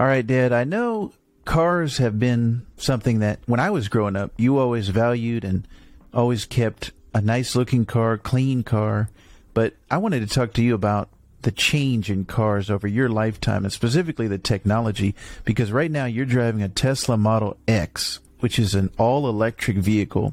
All right, Dad. I know cars have been something that when I was growing up, you always valued and always kept a nice looking car, clean car. But I wanted to talk to you about the change in cars over your lifetime and specifically the technology because right now you're driving a Tesla Model X, which is an all electric vehicle.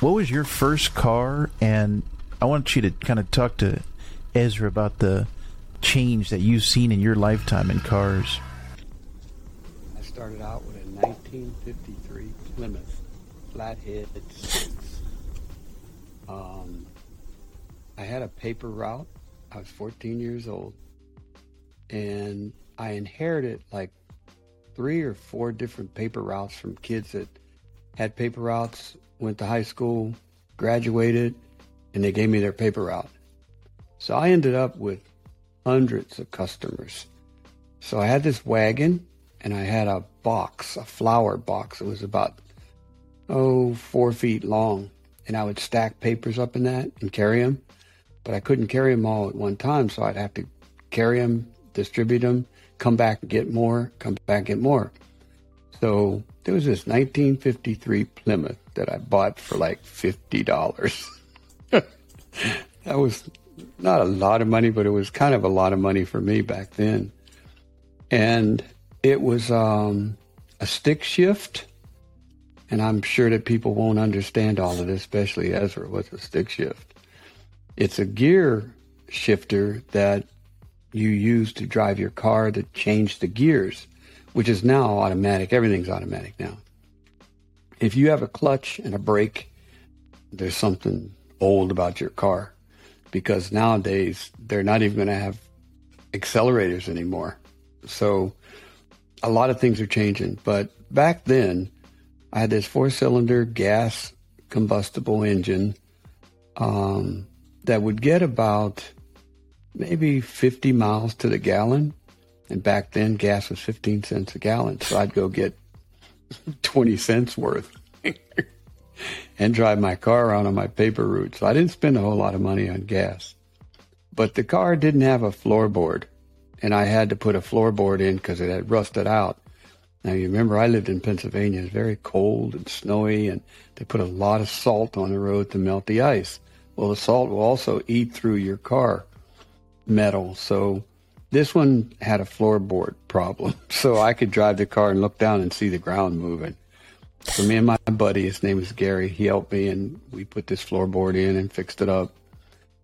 What was your first car? And I want you to kind of talk to Ezra about the change that you've seen in your lifetime in cars. Started out with a 1953 Plymouth flathead. Um, I had a paper route I was 14 years old, and I inherited like three or four different paper routes from kids that had paper routes, went to high school, graduated, and they gave me their paper route. So I ended up with hundreds of customers. So I had this wagon and I had a box, a flower box. It was about, oh, four feet long. And I would stack papers up in that and carry them but I couldn't carry them all at one time, so I'd have to carry them, distribute them, come back and get more, come back get more. So there was this 1953 Plymouth that I bought for like $50. that was not a lot of money, but it was kind of a lot of money for me back then. And it was um, a stick shift. And I'm sure that people won't understand all of this, especially Ezra, what's a stick shift. It's a gear shifter that you use to drive your car to change the gears, which is now automatic. Everything's automatic now. If you have a clutch and a brake, there's something old about your car because nowadays they're not even going to have accelerators anymore. So a lot of things are changing. But back then, I had this four cylinder gas combustible engine. Um, that would get about maybe 50 miles to the gallon. And back then, gas was 15 cents a gallon. So I'd go get 20 cents worth and drive my car around on my paper route. So I didn't spend a whole lot of money on gas. But the car didn't have a floorboard. And I had to put a floorboard in because it had rusted out. Now, you remember I lived in Pennsylvania. It's very cold and snowy, and they put a lot of salt on the road to melt the ice. Well, the salt will also eat through your car metal. So this one had a floorboard problem. So I could drive the car and look down and see the ground moving. So me and my buddy, his name is Gary, he helped me and we put this floorboard in and fixed it up.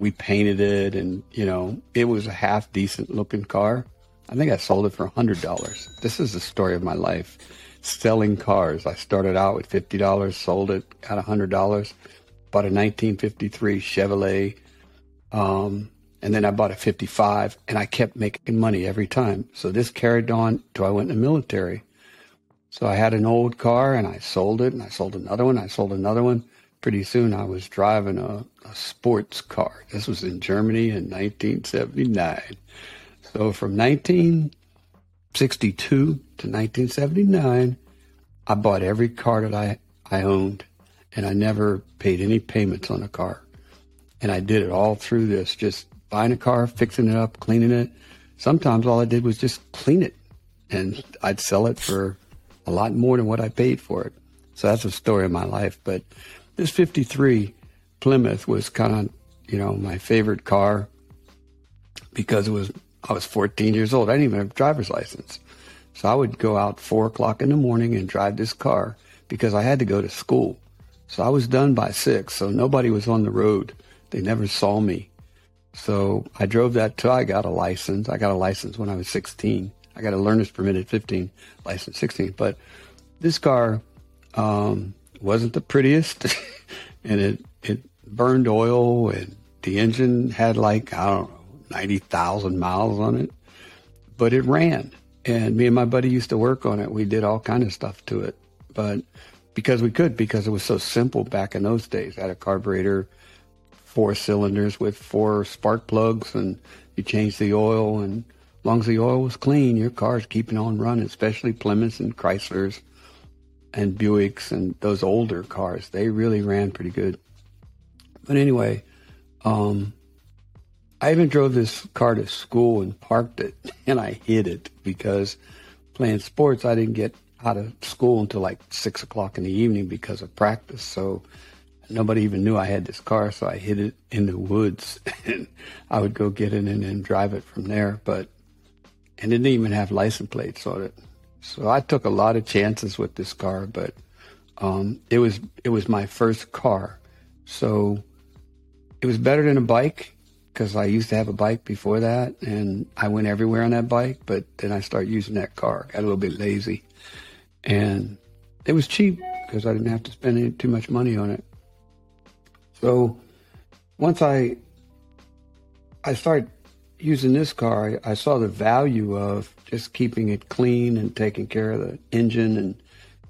We painted it and, you know, it was a half decent looking car. I think I sold it for a hundred dollars. This is the story of my life. Selling cars. I started out with fifty dollars, sold it, got a hundred dollars bought a 1953 Chevrolet, um, and then I bought a 55, and I kept making money every time. So this carried on till I went in the military. So I had an old car, and I sold it, and I sold another one. I sold another one. Pretty soon, I was driving a, a sports car. This was in Germany in 1979. So from 1962 to 1979, I bought every car that I, I owned and I never paid any payments on a car. And I did it all through this, just buying a car, fixing it up, cleaning it. Sometimes all I did was just clean it and I'd sell it for a lot more than what I paid for it. So that's a story of my life. But this 53 Plymouth was kind of, you know, my favorite car because it was, I was 14 years old. I didn't even have a driver's license. So I would go out four o'clock in the morning and drive this car because I had to go to school. So I was done by six, so nobody was on the road. They never saw me. So I drove that till I got a license. I got a license when I was 16. I got a learner's permit at 15, license 16. But this car um, wasn't the prettiest, and it it burned oil, and the engine had like I don't know 90,000 miles on it, but it ran. And me and my buddy used to work on it. We did all kind of stuff to it, but because we could, because it was so simple back in those days. I had a carburetor, four cylinders with four spark plugs, and you change the oil, and as long as the oil was clean, your car's keeping on running, especially Plymouths and Chryslers and Buicks and those older cars. They really ran pretty good. But anyway, um, I even drove this car to school and parked it, and I hid it because playing sports, I didn't get out of school until like six o'clock in the evening because of practice. So nobody even knew I had this car. So I hid it in the woods and I would go get it and then drive it from there. But, and it didn't even have license plates on it. So I took a lot of chances with this car, but um, it was it was my first car, so it was better than a bike because I used to have a bike before that, and I went everywhere on that bike. But then I started using that car. Got a little bit lazy, and it was cheap because I didn't have to spend any, too much money on it. So once I I started using this car, I, I saw the value of just keeping it clean and taking care of the engine and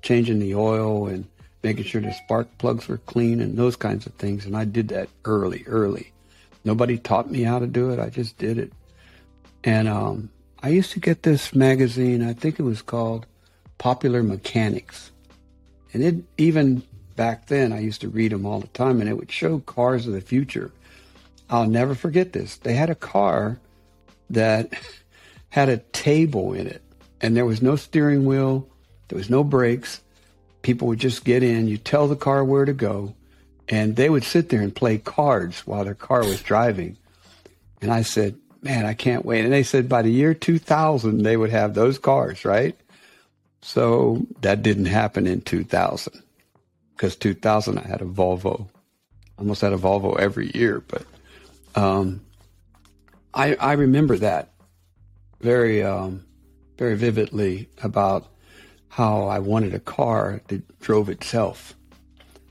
changing the oil and making sure the spark plugs were clean and those kinds of things. And I did that early, early. Nobody taught me how to do it. I just did it. And um, I used to get this magazine, I think it was called Popular Mechanics. And it even back then, I used to read them all the time, and it would show cars of the future. I'll never forget this. They had a car that had a table in it, and there was no steering wheel, there was no brakes. People would just get in, you tell the car where to go, and they would sit there and play cards while their car was driving. And I said, man, I can't wait. And they said by the year 2000, they would have those cars, right? So that didn't happen in 2000 because 2000 I had a Volvo. Almost had a Volvo every year, but um, I, I remember that very, um, very vividly about how I wanted a car that drove itself.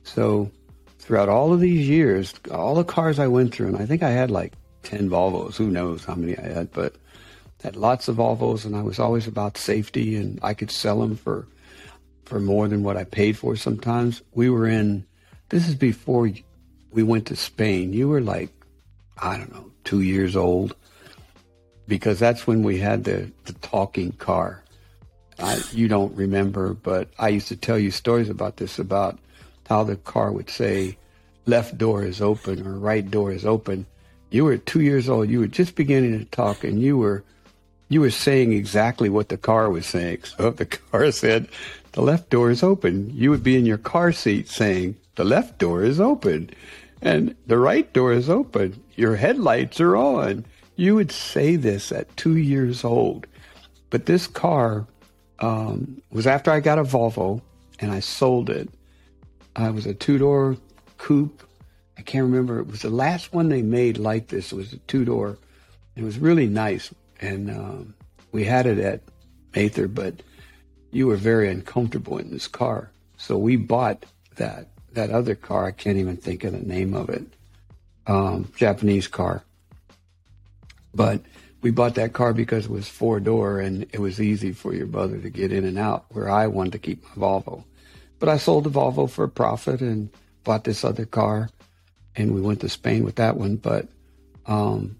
So throughout all of these years, all the cars I went through, and I think I had like 10 Volvos, who knows how many I had, but had lots of Volvos and I was always about safety and I could sell them for, for more than what I paid for sometimes. We were in, this is before we went to Spain. You were like, I don't know, two years old because that's when we had the, the talking car. I, you don't remember, but I used to tell you stories about this about how the car would say, left door is open or right door is open. You were two years old. You were just beginning to talk, and you were you were saying exactly what the car was saying. So if the car said the left door is open, you would be in your car seat saying the left door is open, and the right door is open. Your headlights are on. You would say this at two years old, but this car um, was after I got a Volvo and I sold it. I was a two door coupe. I can't remember. It was the last one they made like this. It was a two door. It was really nice. And um, we had it at Mather, but you were very uncomfortable in this car. So we bought that that other car. I can't even think of the name of it. Um, Japanese car. But we bought that car because it was four door and it was easy for your brother to get in and out where I wanted to keep my Volvo. But I sold the Volvo for a profit and bought this other car and we went to Spain with that one. But, um,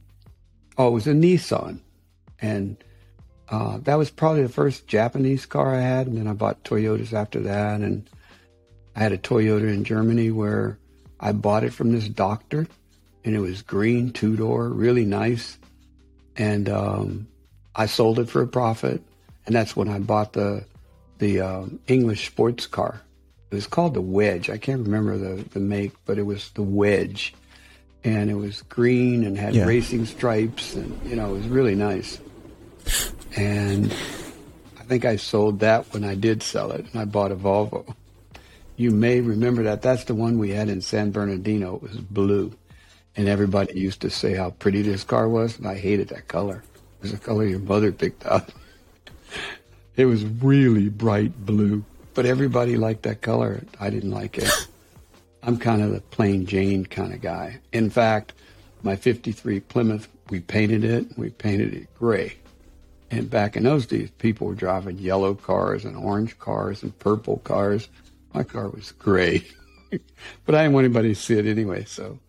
oh, it was a Nissan. And, uh, that was probably the first Japanese car I had. And then I bought Toyotas after that. And I had a Toyota in Germany where I bought it from this doctor and it was green, two door, really nice and um, I sold it for a profit, and that's when I bought the the um, English sports car. It was called the Wedge. I can't remember the the make, but it was the Wedge, and it was green and had yeah. racing stripes, and you know it was really nice. And I think I sold that when I did sell it, and I bought a Volvo. You may remember that. That's the one we had in San Bernardino. It was blue. And everybody used to say how pretty this car was, and I hated that color. It was the color your mother picked out. it was really bright blue, but everybody liked that color. I didn't like it. I'm kind of the plain Jane kind of guy. In fact, my 53 Plymouth, we painted it, we painted it gray. And back in those days, people were driving yellow cars and orange cars and purple cars. My car was gray. but I didn't want anybody to see it anyway, so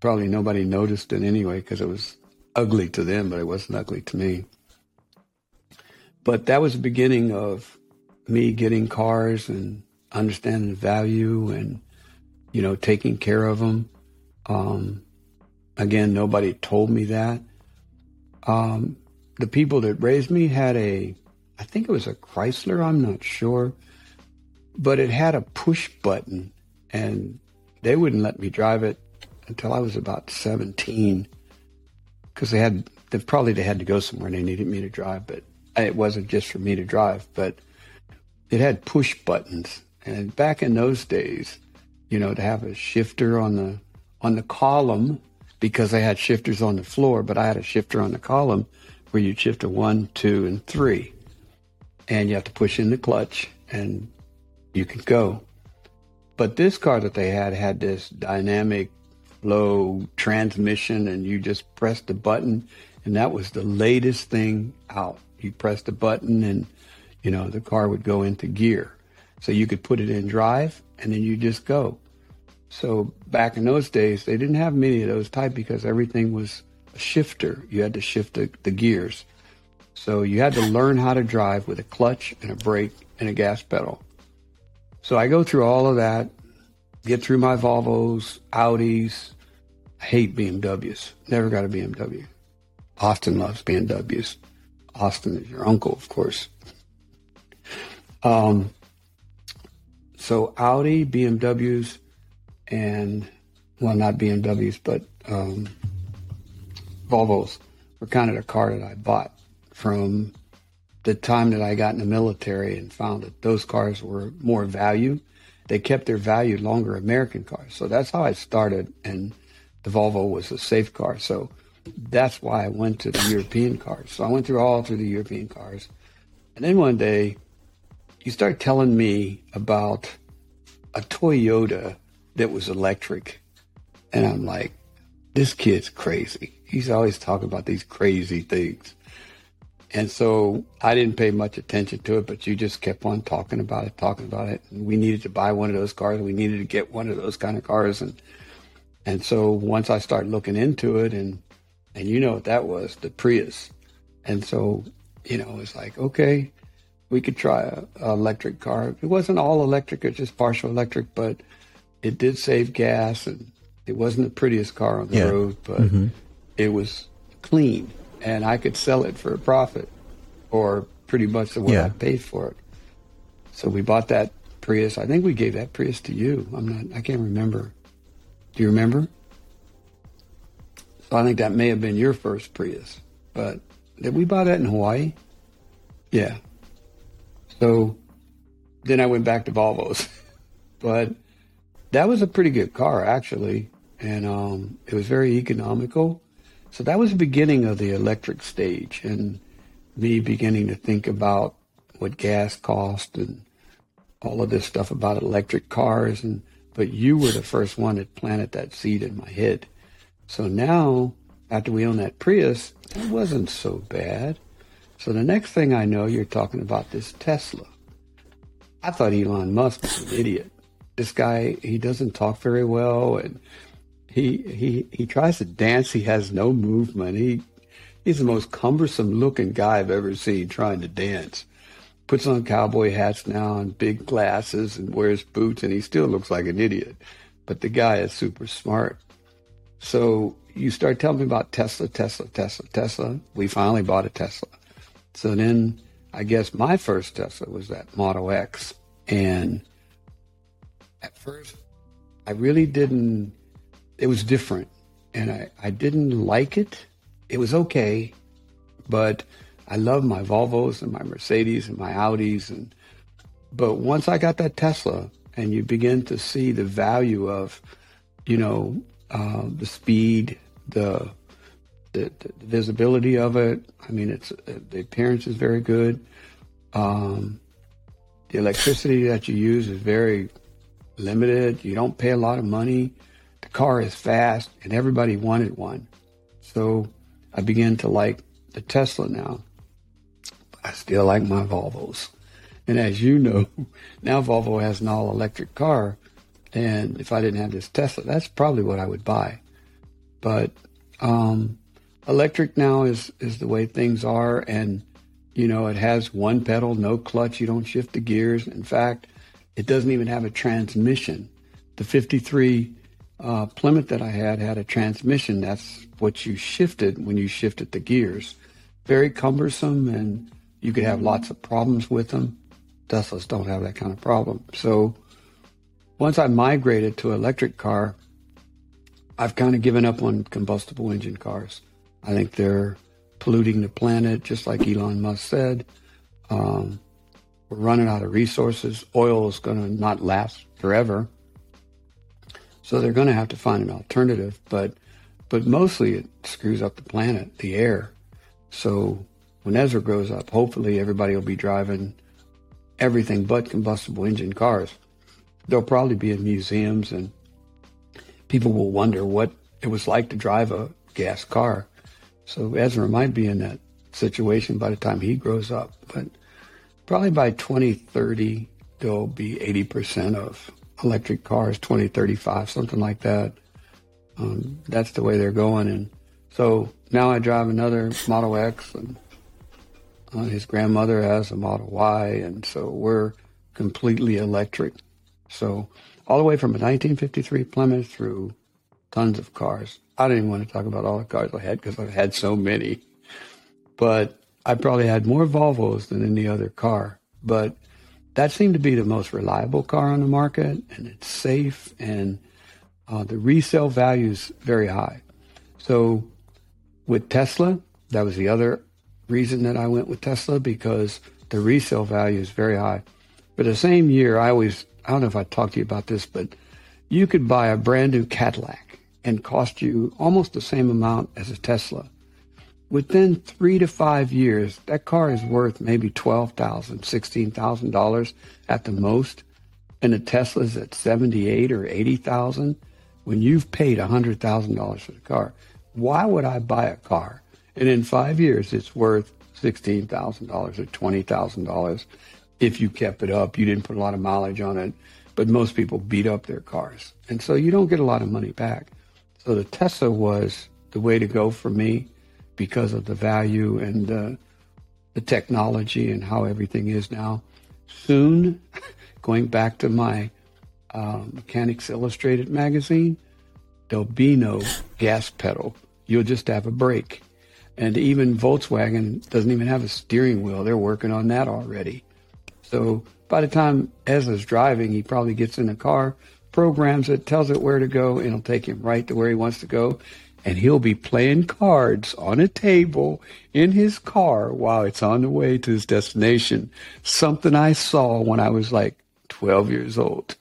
probably nobody noticed it anyway because it was ugly to them, but it wasn't ugly to me. But that was the beginning of me getting cars and understanding value and, you know, taking care of them. Um, again, nobody told me that. Um, the people that raised me had a I think it was a Chrysler, I'm not sure, but it had a push button and they wouldn't let me drive it until I was about 17 because they had, they probably they had to go somewhere and they needed me to drive, but it wasn't just for me to drive, but it had push buttons. And back in those days, you know, to have a shifter on the, on the column because they had shifters on the floor, but I had a shifter on the column where you'd shift a one, two, and three. And you have to push in the clutch and you can go. But this car that they had had this dynamic flow transmission and you just pressed the button and that was the latest thing out. You pressed the button and you know the car would go into gear. So you could put it in drive and then you just go. So back in those days, they didn't have many of those type because everything was a shifter. You had to shift the, the gears. So you had to learn how to drive with a clutch and a brake and a gas pedal. So I go through all of that, get through my Volvos, Audis. I hate BMWs. Never got a BMW. Austin loves BMWs. Austin is your uncle, of course. Um, so Audi, BMWs, and well, not BMWs, but um, Volvos were kind of the car that I bought from the time that I got in the military and found that those cars were more value. They kept their value longer, American cars. So that's how I started, and the Volvo was a safe car. So that's why I went to the European cars. So I went through all through the European cars. And then one day, you start telling me about a Toyota that was electric. And I'm like, this kid's crazy. He's always talking about these crazy things. And so I didn't pay much attention to it, but you just kept on talking about it, talking about it. And we needed to buy one of those cars. We needed to get one of those kind of cars. And and so once I started looking into it, and and you know what that was, the Prius. And so you know it's like okay, we could try a, a electric car. It wasn't all electric; it was just partial electric, but it did save gas, and it wasn't the prettiest car on the yeah. road, but mm-hmm. it was clean, and I could sell it for a profit, or pretty much the what yeah. I paid for it. So we bought that Prius. I think we gave that Prius to you. I'm not. I can't remember. Do you remember? So I think that may have been your first Prius. But did we buy that in Hawaii? Yeah. So then I went back to Volvos. but that was a pretty good car, actually. And um, it was very economical. So that was the beginning of the electric stage and me beginning to think about what gas cost and all of this stuff about electric cars. And but you were the first one that planted that seed in my head. So now, after we own that Prius, it wasn't so bad. So the next thing I know, you're talking about this Tesla. I thought Elon Musk was an idiot. This guy, he doesn't talk very well, and he he he tries to dance. He has no movement. He he's the most cumbersome looking guy I've ever seen trying to dance. Puts on cowboy hats now and big glasses and wears boots, and he still looks like an idiot. But the guy is super smart. So you start telling me about Tesla, Tesla, Tesla, Tesla. We finally bought a Tesla. So then I guess my first Tesla was that Model X. And at first, I really didn't, it was different. And I, I didn't like it. It was okay. But I love my Volvos and my Mercedes and my Audis. And, but once I got that Tesla and you begin to see the value of, you know, uh, the speed, the, the, the visibility of it. I mean, it's the appearance is very good. Um, the electricity that you use is very limited. You don't pay a lot of money. The car is fast, and everybody wanted one. So I began to like the Tesla now. I still like my Volvos. And as you know, now Volvo has an all electric car. And if I didn't have this Tesla, that's probably what I would buy. But um, electric now is, is the way things are. And, you know, it has one pedal, no clutch. You don't shift the gears. In fact, it doesn't even have a transmission. The 53 uh, Plymouth that I had had a transmission. That's what you shifted when you shifted the gears. Very cumbersome and You could have lots of problems with them. Teslas don't have that kind of problem. So once I migrated to electric car, I've kind of given up on combustible engine cars. I think they're polluting the planet, just like Elon Musk said. Um, we're running out of resources. Oil is going to not last forever. So they're going to have to find an alternative, but but mostly it screws up the planet, the air. So when Ezra grows up, hopefully everybody will be driving everything but combustible engine cars. They'll probably be in museums and people will wonder what it was like to drive a gas car. So Ezra might be in that situation by the time he grows up. But probably by 2030, there'll be 80% of electric cars, 2035, something like that. Um, that's the way they're going. And so now I drive another Model X, and uh, his grandmother has a Model Y, and so we're completely electric. So all the way from a 1953 Plymouth through tons of cars. I even want to talk about all the cars I had because I've had so many. But I probably had more Volvos than any other car. But that seemed to be the most reliable car on the market, and it's safe, and uh, the resale value is very high. So with Tesla, that was the other reason that I went with Tesla because the resale value is very high. But the same year, I always, I don't know if I talked to you about this, but you could buy a brand new Cadillac and cost you almost the same amount as a Tesla. Within three to five years, that car is worth maybe $12,000, $16,000 at the most. And the Tesla's at 78 or 80,000 when you've paid $100,000 for the car. Why would I buy a car and in five years it's worth $16,000 or $20,000 if you kept it up? You didn't put a lot of mileage on it, but most people beat up their cars. And so you don't get a lot of money back. So the Tesla was the way to go for me because of the value and uh, the technology and how everything is now. Soon, going back to my uh, Mechanics Illustrated magazine, there'll be no gas pedal. You'll just have a brake. And even Volkswagen doesn't even have a steering wheel. They're working on that already. So by the time Ezra's driving, he probably gets in the car, programs it, tells it where to go, and it'll take him right to where he wants to go. And he'll be playing cards on a table in his car while it's on the way to his destination. Something I saw when I was like 12 years old.